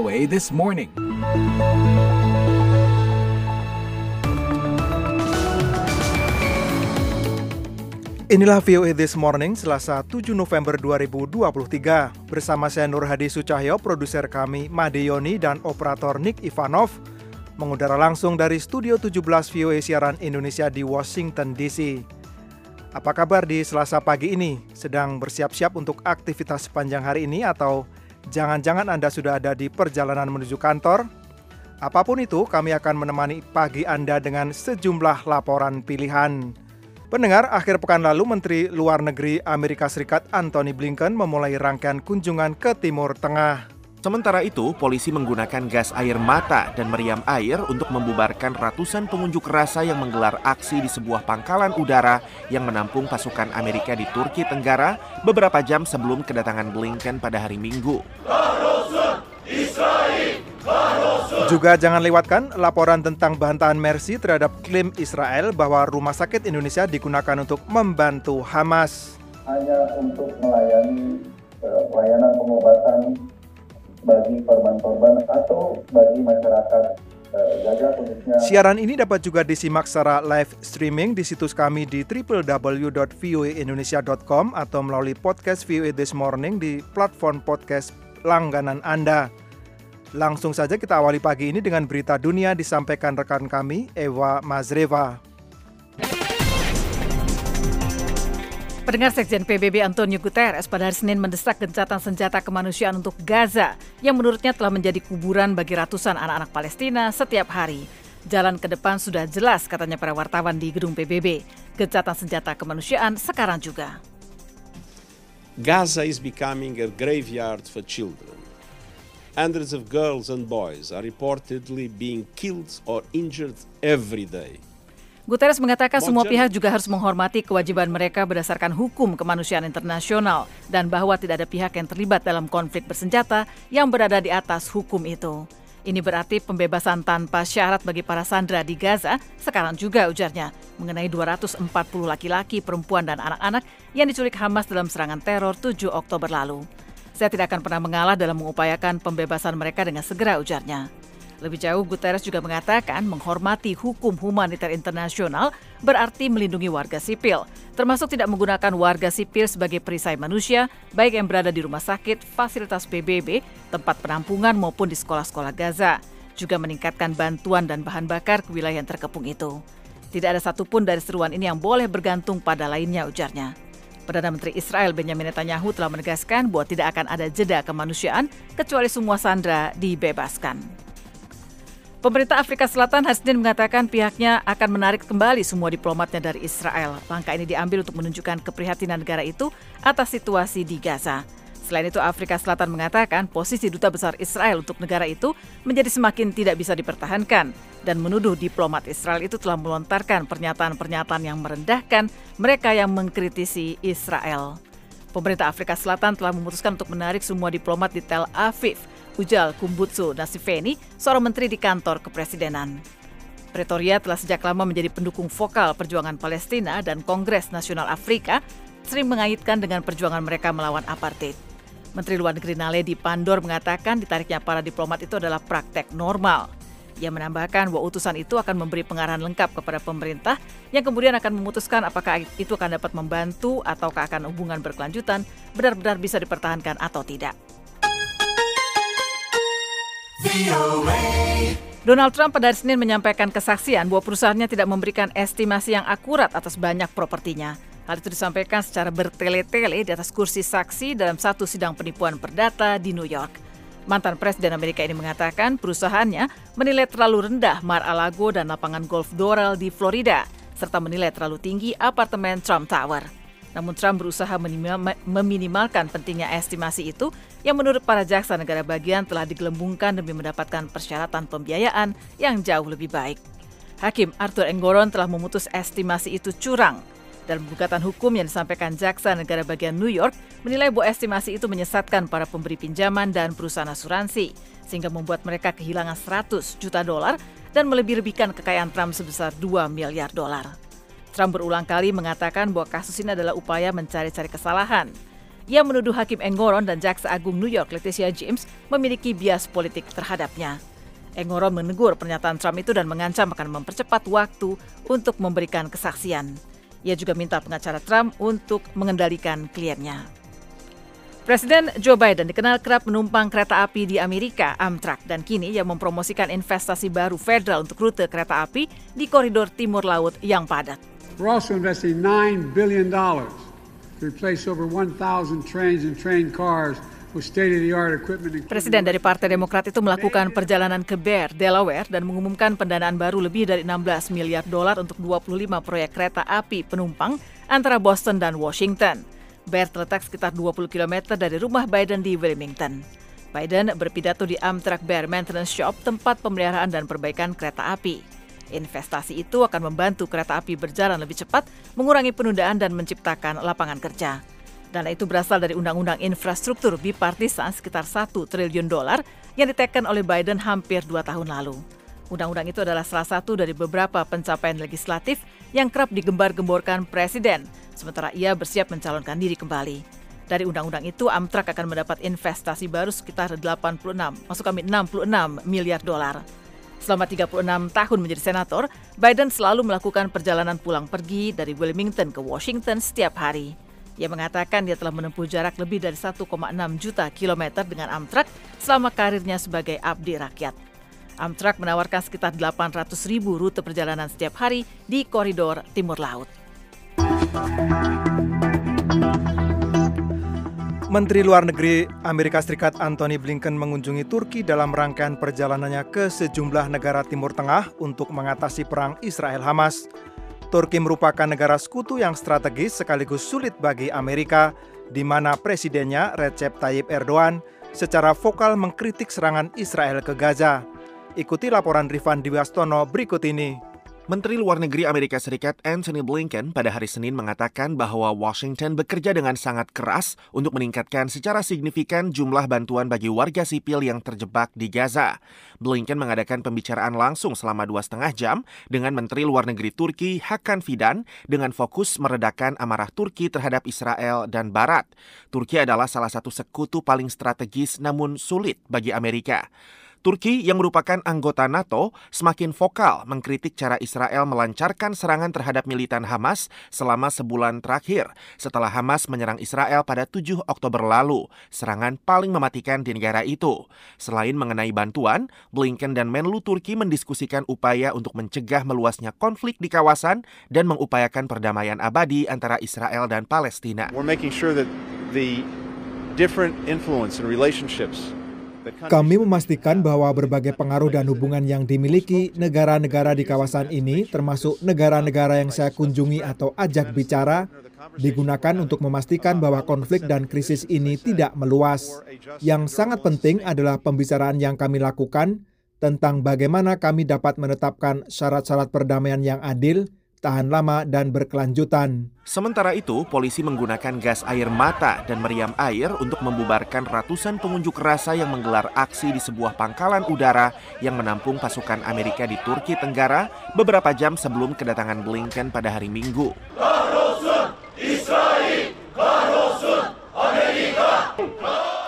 VOA This Morning. Inilah VOA This Morning, Selasa 7 November 2023. Bersama saya Nur Hadi Sucahyo, produser kami Made Yoni dan operator Nick Ivanov, mengudara langsung dari Studio 17 VOA Siaran Indonesia di Washington DC. Apa kabar di Selasa pagi ini? Sedang bersiap-siap untuk aktivitas sepanjang hari ini atau jangan-jangan Anda sudah ada di perjalanan menuju kantor? Apa pun itu, kami akan menemani pagi Anda dengan sejumlah laporan pilihan. Pendengar, akhir pekan lalu Menteri Luar Negeri Amerika Serikat Anthony Blinken memulai rangkaian kunjungan ke Timur Tengah. Sementara itu, polisi menggunakan gas air mata dan meriam air untuk membubarkan ratusan pengunjuk rasa yang menggelar aksi di sebuah pangkalan udara yang menampung pasukan Amerika di Turki Tenggara beberapa jam sebelum kedatangan Blinken pada hari Minggu. Juga jangan lewatkan laporan tentang bantahan Mercy terhadap klaim Israel bahwa rumah sakit Indonesia digunakan untuk membantu Hamas. Hanya untuk melayani uh, pelayanan pengobatan bagi korban-korban atau bagi masyarakat khususnya. Siaran ini dapat juga disimak secara live streaming di situs kami di www.voaindonesia.com atau melalui podcast VOA This Morning di platform podcast langganan Anda. Langsung saja kita awali pagi ini dengan berita dunia disampaikan rekan kami Ewa Mazreva. Pendengar Sekjen PBB Antonio Guterres pada hari Senin mendesak gencatan senjata kemanusiaan untuk Gaza yang menurutnya telah menjadi kuburan bagi ratusan anak-anak Palestina setiap hari. Jalan ke depan sudah jelas katanya para wartawan di gedung PBB. Gencatan senjata kemanusiaan sekarang juga. Gaza is becoming a graveyard for children. Hundreds of girls and boys are reportedly being killed or injured every day. Guterres mengatakan semua pihak juga harus menghormati kewajiban mereka berdasarkan hukum kemanusiaan internasional dan bahwa tidak ada pihak yang terlibat dalam konflik bersenjata yang berada di atas hukum itu. Ini berarti pembebasan tanpa syarat bagi para sandera di Gaza sekarang juga ujarnya mengenai 240 laki-laki, perempuan, dan anak-anak yang diculik Hamas dalam serangan teror 7 Oktober lalu. Saya tidak akan pernah mengalah dalam mengupayakan pembebasan mereka dengan segera ujarnya. Lebih jauh, Guterres juga mengatakan menghormati hukum humaniter internasional berarti melindungi warga sipil, termasuk tidak menggunakan warga sipil sebagai perisai manusia, baik yang berada di rumah sakit, fasilitas PBB, tempat penampungan maupun di sekolah-sekolah Gaza. Juga meningkatkan bantuan dan bahan bakar ke wilayah yang terkepung itu. Tidak ada satupun dari seruan ini yang boleh bergantung pada lainnya, ujarnya. Perdana Menteri Israel Benjamin Netanyahu telah menegaskan bahwa tidak akan ada jeda kemanusiaan kecuali semua sandera dibebaskan. Pemerintah Afrika Selatan hari Senin mengatakan pihaknya akan menarik kembali semua diplomatnya dari Israel. Langkah ini diambil untuk menunjukkan keprihatinan negara itu atas situasi di Gaza. Selain itu, Afrika Selatan mengatakan posisi duta besar Israel untuk negara itu menjadi semakin tidak bisa dipertahankan dan menuduh diplomat Israel itu telah melontarkan pernyataan-pernyataan yang merendahkan mereka yang mengkritisi Israel. Pemerintah Afrika Selatan telah memutuskan untuk menarik semua diplomat di Tel Aviv Ujal Kumbutsu Nasifeni, seorang menteri di kantor kepresidenan. Pretoria telah sejak lama menjadi pendukung vokal perjuangan Palestina dan Kongres Nasional Afrika sering mengaitkan dengan perjuangan mereka melawan apartheid. Menteri Luar Negeri Naledi Pandor mengatakan ditariknya para diplomat itu adalah praktek normal. Ia menambahkan bahwa utusan itu akan memberi pengarahan lengkap kepada pemerintah yang kemudian akan memutuskan apakah itu akan dapat membantu ataukah akan hubungan berkelanjutan benar-benar bisa dipertahankan atau tidak. Donald Trump pada hari Senin menyampaikan kesaksian bahwa perusahaannya tidak memberikan estimasi yang akurat atas banyak propertinya. Hal itu disampaikan secara bertele-tele di atas kursi saksi dalam satu sidang penipuan perdata di New York. Mantan Presiden Amerika ini mengatakan perusahaannya menilai terlalu rendah Mar-a-Lago dan lapangan golf Doral di Florida, serta menilai terlalu tinggi apartemen Trump Tower. Namun Trump berusaha meminimalkan pentingnya estimasi itu yang menurut para jaksa negara bagian telah digelembungkan demi mendapatkan persyaratan pembiayaan yang jauh lebih baik. Hakim Arthur Enggoron telah memutus estimasi itu curang. Dalam gugatan hukum yang disampaikan jaksa negara bagian New York menilai bahwa estimasi itu menyesatkan para pemberi pinjaman dan perusahaan asuransi sehingga membuat mereka kehilangan 100 juta dolar dan melebih-lebihkan kekayaan Trump sebesar 2 miliar dolar. Trump berulang kali mengatakan bahwa kasus ini adalah upaya mencari-cari kesalahan. Ia menuduh Hakim Engoron dan Jaksa Agung New York Leticia James memiliki bias politik terhadapnya. Engoron menegur pernyataan Trump itu dan mengancam akan mempercepat waktu untuk memberikan kesaksian. Ia juga minta pengacara Trump untuk mengendalikan kliennya. Presiden Joe Biden dikenal kerap menumpang kereta api di Amerika, Amtrak, dan kini ia mempromosikan investasi baru federal untuk rute kereta api di koridor timur laut yang padat. We're also investing $9 billion to replace over 1,000 trains and train cars Presiden dari Partai Demokrat itu melakukan perjalanan ke Bear, Delaware dan mengumumkan pendanaan baru lebih dari 16 miliar dolar untuk 25 proyek kereta api penumpang antara Boston dan Washington. Bear terletak sekitar 20 km dari rumah Biden di Wilmington. Biden berpidato di Amtrak Bear Maintenance Shop, tempat pemeliharaan dan perbaikan kereta api. Investasi itu akan membantu kereta api berjalan lebih cepat, mengurangi penundaan dan menciptakan lapangan kerja. Dana itu berasal dari Undang-Undang Infrastruktur Bipartisan sekitar 1 triliun dolar yang diteken oleh Biden hampir dua tahun lalu. Undang-undang itu adalah salah satu dari beberapa pencapaian legislatif yang kerap digembar-gemborkan Presiden, sementara ia bersiap mencalonkan diri kembali. Dari undang-undang itu, Amtrak akan mendapat investasi baru sekitar 86, masuk kami 66 miliar dolar. Selama 36 tahun menjadi senator, Biden selalu melakukan perjalanan pulang pergi dari Wilmington ke Washington setiap hari. Ia mengatakan dia telah menempuh jarak lebih dari 1,6 juta kilometer dengan Amtrak selama karirnya sebagai abdi rakyat. Amtrak menawarkan sekitar 800 ribu rute perjalanan setiap hari di koridor Timur Laut. Menteri Luar Negeri Amerika Serikat Anthony Blinken mengunjungi Turki dalam rangkaian perjalanannya ke sejumlah negara Timur Tengah untuk mengatasi perang Israel-Hamas. Turki merupakan negara sekutu yang strategis sekaligus sulit bagi Amerika, di mana presidennya Recep Tayyip Erdogan secara vokal mengkritik serangan Israel ke Gaza. Ikuti laporan Rifan Diwastono berikut ini. Menteri Luar Negeri Amerika Serikat Anthony Blinken pada hari Senin mengatakan bahwa Washington bekerja dengan sangat keras untuk meningkatkan secara signifikan jumlah bantuan bagi warga sipil yang terjebak di Gaza. Blinken mengadakan pembicaraan langsung selama dua setengah jam dengan Menteri Luar Negeri Turki Hakan Fidan dengan fokus meredakan amarah Turki terhadap Israel dan Barat. Turki adalah salah satu sekutu paling strategis namun sulit bagi Amerika. Turki yang merupakan anggota NATO semakin vokal mengkritik cara Israel melancarkan serangan terhadap militan Hamas selama sebulan terakhir setelah Hamas menyerang Israel pada 7 Oktober lalu, serangan paling mematikan di negara itu. Selain mengenai bantuan, Blinken dan Menlu Turki mendiskusikan upaya untuk mencegah meluasnya konflik di kawasan dan mengupayakan perdamaian abadi antara Israel dan Palestina. We're making sure that the different influence and relationships kami memastikan bahwa berbagai pengaruh dan hubungan yang dimiliki negara-negara di kawasan ini, termasuk negara-negara yang saya kunjungi atau ajak bicara, digunakan untuk memastikan bahwa konflik dan krisis ini tidak meluas. Yang sangat penting adalah pembicaraan yang kami lakukan tentang bagaimana kami dapat menetapkan syarat-syarat perdamaian yang adil tahan lama dan berkelanjutan. Sementara itu, polisi menggunakan gas air mata dan meriam air untuk membubarkan ratusan pengunjuk rasa yang menggelar aksi di sebuah pangkalan udara yang menampung pasukan Amerika di Turki Tenggara beberapa jam sebelum kedatangan Blinken pada hari Minggu.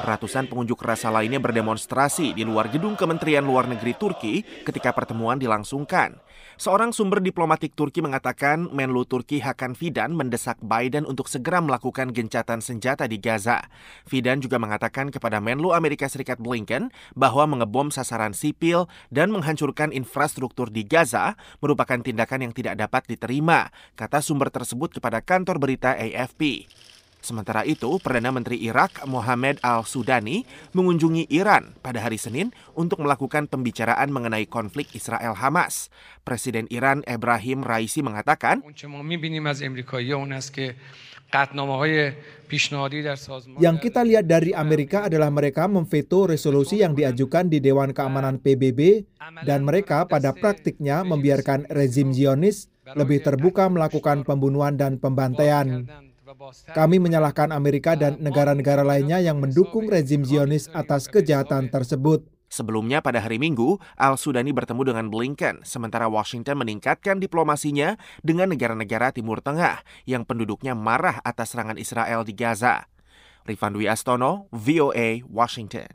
Ratusan pengunjuk rasa lainnya berdemonstrasi di luar gedung Kementerian Luar Negeri Turki ketika pertemuan dilangsungkan. Seorang sumber diplomatik Turki mengatakan Menlu Turki Hakan Fidan mendesak Biden untuk segera melakukan gencatan senjata di Gaza. Fidan juga mengatakan kepada Menlu Amerika Serikat Blinken bahwa mengebom sasaran sipil dan menghancurkan infrastruktur di Gaza merupakan tindakan yang tidak dapat diterima, kata sumber tersebut kepada kantor berita AFP. Sementara itu, Perdana Menteri Irak Mohamed Al-Sudani mengunjungi Iran pada hari Senin untuk melakukan pembicaraan mengenai konflik Israel-Hamas. Presiden Iran Ibrahim Raisi mengatakan, yang kita lihat dari Amerika adalah mereka memveto resolusi yang diajukan di Dewan Keamanan PBB dan mereka pada praktiknya membiarkan rezim Zionis lebih terbuka melakukan pembunuhan dan pembantaian. Kami menyalahkan Amerika dan negara-negara lainnya yang mendukung rezim Zionis atas kejahatan tersebut. Sebelumnya pada hari Minggu, Al-Sudani bertemu dengan Blinken, sementara Washington meningkatkan diplomasinya dengan negara-negara Timur Tengah yang penduduknya marah atas serangan Israel di Gaza. Rifan Dwi Astono, VOA, Washington.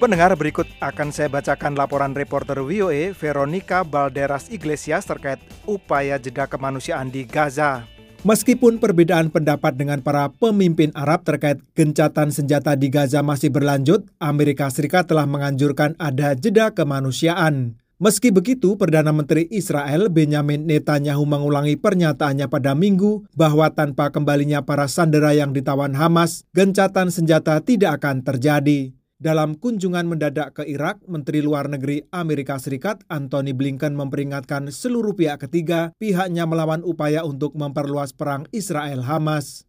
Pendengar berikut akan saya bacakan laporan reporter VOA Veronica Balderas Iglesias terkait upaya jeda kemanusiaan di Gaza. Meskipun perbedaan pendapat dengan para pemimpin Arab terkait gencatan senjata di Gaza masih berlanjut, Amerika Serikat telah menganjurkan ada jeda kemanusiaan. Meski begitu, Perdana Menteri Israel Benjamin Netanyahu mengulangi pernyataannya pada Minggu bahwa tanpa kembalinya para sandera yang ditawan Hamas, gencatan senjata tidak akan terjadi. Dalam kunjungan mendadak ke Irak, Menteri Luar Negeri Amerika Serikat Anthony Blinken memperingatkan seluruh pihak ketiga pihaknya melawan upaya untuk memperluas perang Israel-Hamas.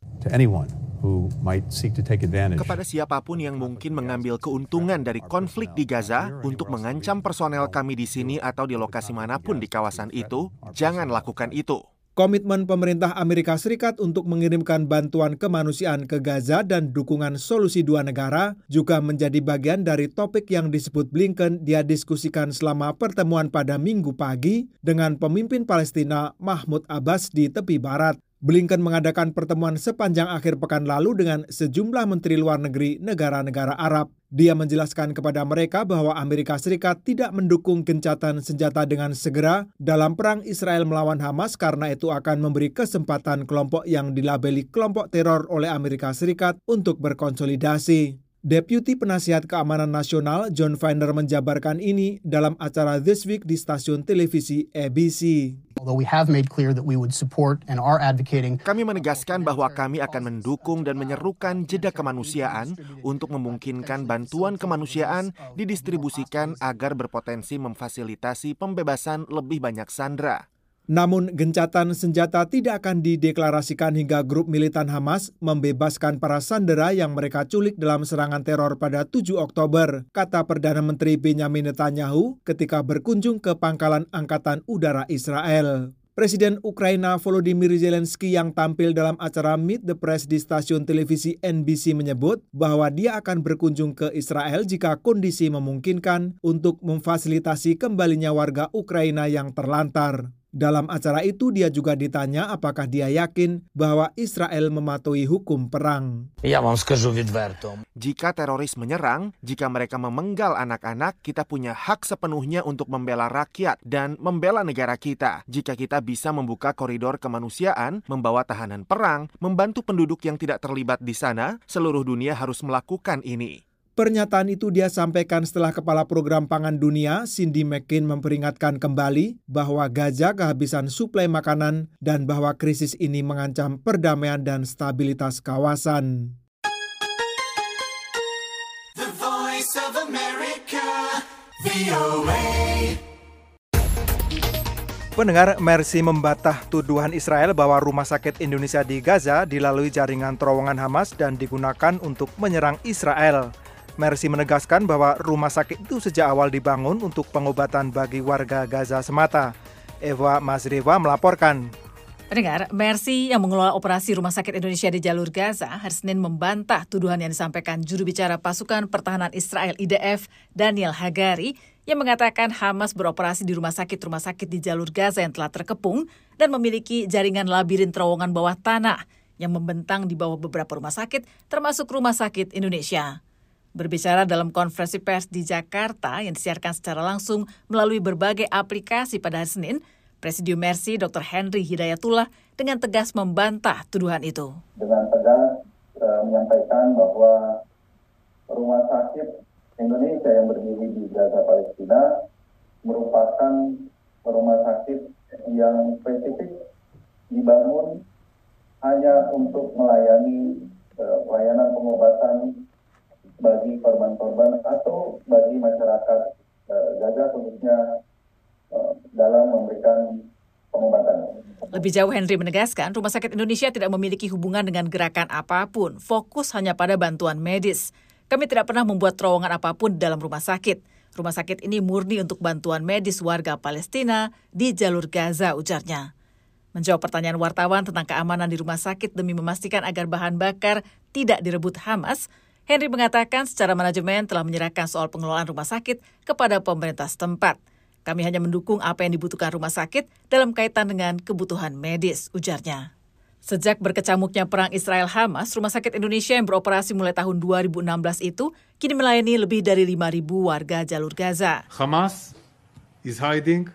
Kepada siapa pun yang mungkin mengambil keuntungan dari konflik di Gaza untuk mengancam personel kami di sini atau di lokasi mana pun di kawasan itu, jangan lakukan itu. Komitmen pemerintah Amerika Serikat untuk mengirimkan bantuan kemanusiaan ke Gaza dan dukungan solusi dua negara juga menjadi bagian dari topik yang disebut Blinken dia diskusikan selama pertemuan pada minggu pagi dengan pemimpin Palestina Mahmud Abbas di tepi barat. Blinken mengadakan pertemuan sepanjang akhir pekan lalu dengan sejumlah menteri luar negeri negara-negara Arab. Dia menjelaskan kepada mereka bahwa Amerika Serikat tidak mendukung gencatan senjata dengan segera dalam perang Israel melawan Hamas karena itu akan memberi kesempatan kelompok yang dilabeli kelompok teror oleh Amerika Serikat untuk berkonsolidasi. Deputi Penasihat Keamanan Nasional John Feiner menjabarkan ini dalam acara This Week di stasiun televisi ABC. Kami menegaskan bahwa kami akan mendukung dan menyerukan jeda kemanusiaan untuk memungkinkan bantuan kemanusiaan didistribusikan agar berpotensi memfasilitasi pembebasan lebih banyak sandera. Namun gencatan senjata tidak akan dideklarasikan hingga grup militan Hamas membebaskan para sandera yang mereka culik dalam serangan teror pada 7 Oktober, kata Perdana Menteri Benjamin Netanyahu ketika berkunjung ke pangkalan Angkatan Udara Israel. Presiden Ukraina Volodymyr Zelensky yang tampil dalam acara Meet the Press di stasiun televisi NBC menyebut bahwa dia akan berkunjung ke Israel jika kondisi memungkinkan untuk memfasilitasi kembalinya warga Ukraina yang terlantar. Dalam acara itu dia juga ditanya apakah dia yakin bahwa Israel mematuhi hukum perang. Jika teroris menyerang, jika mereka memenggal anak-anak, kita punya hak sepenuhnya untuk membela rakyat dan membela negara kita. Jika kita bisa membuka koridor kemanusiaan, membawa tahanan perang, membantu penduduk yang tidak terlibat di sana, seluruh dunia harus melakukan ini. Pernyataan itu dia sampaikan setelah Kepala Program Pangan Dunia, Cindy McCain memperingatkan kembali bahwa Gaza kehabisan suplai makanan dan bahwa krisis ini mengancam perdamaian dan stabilitas kawasan. The Voice of America, Pendengar Mercy membantah tuduhan Israel bahwa rumah sakit Indonesia di Gaza dilalui jaringan terowongan Hamas dan digunakan untuk menyerang Israel. Mercy menegaskan bahwa rumah sakit itu sejak awal dibangun untuk pengobatan bagi warga Gaza semata. Eva Masriva melaporkan. Pendengar, Mercy yang mengelola operasi Rumah Sakit Indonesia di jalur Gaza hari Senin membantah tuduhan yang disampaikan juru bicara pasukan pertahanan Israel IDF Daniel Hagari yang mengatakan Hamas beroperasi di rumah sakit-rumah sakit di jalur Gaza yang telah terkepung dan memiliki jaringan labirin terowongan bawah tanah yang membentang di bawah beberapa rumah sakit termasuk Rumah Sakit Indonesia. Berbicara dalam konferensi pers di Jakarta yang disiarkan secara langsung melalui berbagai aplikasi pada hari Senin, Presidium Mercy Dr. Henry Hidayatullah dengan tegas membantah tuduhan itu. Dengan tegas e, menyampaikan bahwa rumah sakit Indonesia yang berdiri di Gaza Palestina merupakan rumah sakit yang spesifik dibangun hanya untuk melayani pelayanan pengobatan bagi korban-korban atau bagi masyarakat uh, Gaza khususnya uh, dalam memberikan pengobatan. Lebih jauh Henry menegaskan, Rumah Sakit Indonesia tidak memiliki hubungan dengan gerakan apa pun, fokus hanya pada bantuan medis. Kami tidak pernah membuat terowongan apa pun dalam rumah sakit. Rumah sakit ini murni untuk bantuan medis warga Palestina di jalur Gaza, ujarnya. Menjawab pertanyaan wartawan tentang keamanan di rumah sakit demi memastikan agar bahan bakar tidak direbut Hamas, Henry mengatakan secara manajemen telah menyerahkan soal pengelolaan rumah sakit kepada pemerintah setempat. Kami hanya mendukung apa yang dibutuhkan rumah sakit dalam kaitan dengan kebutuhan medis, ujarnya. Sejak berkecamuknya perang Israel-Hamas, Rumah Sakit Indonesia yang beroperasi mulai tahun 2016 itu kini melayani lebih dari 5.000 warga jalur Gaza. Hamas is hiding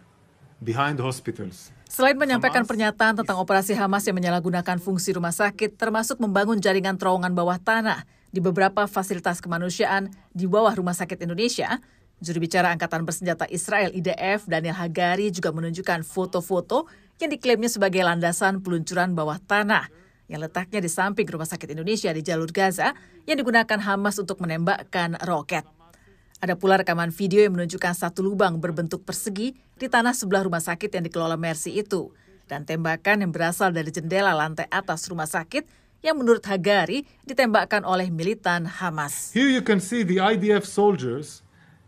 behind hospitals. Selain menyampaikan pernyataan tentang operasi Hamas yang menyalahgunakan fungsi rumah sakit, termasuk membangun jaringan terowongan bawah tanah di beberapa fasilitas kemanusiaan di bawah Rumah Sakit Indonesia, Juru bicara Angkatan Bersenjata Israel IDF Daniel Hagari juga menunjukkan foto-foto yang diklaimnya sebagai landasan peluncuran bawah tanah yang letaknya di samping Rumah Sakit Indonesia di jalur Gaza yang digunakan Hamas untuk menembakkan roket. Ada pula rekaman video yang menunjukkan satu lubang berbentuk persegi di tanah sebelah rumah sakit yang dikelola Mercy itu dan tembakan yang berasal dari jendela lantai atas rumah sakit yang menurut Hagari ditembakkan oleh militan Hamas. Here you can see the IDF soldiers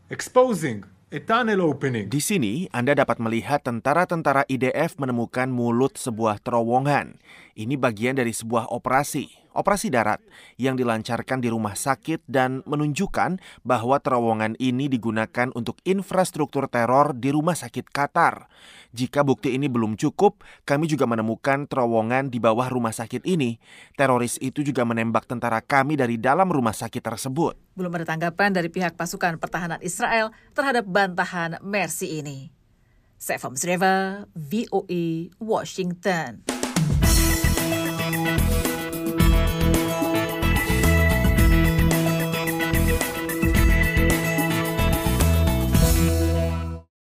exposing a tunnel opening. Di sini Anda dapat melihat tentara-tentara IDF menemukan mulut sebuah terowongan. Ini bagian dari sebuah operasi, operasi darat yang dilancarkan di rumah sakit dan menunjukkan bahwa terowongan ini digunakan untuk infrastruktur teror di rumah sakit Qatar. Jika bukti ini belum cukup, kami juga menemukan terowongan di bawah rumah sakit ini. Teroris itu juga menembak tentara kami dari dalam rumah sakit tersebut. Belum ada tanggapan dari pihak pasukan pertahanan Israel terhadap bantahan Mercy ini. Saya Fams VOA, Washington.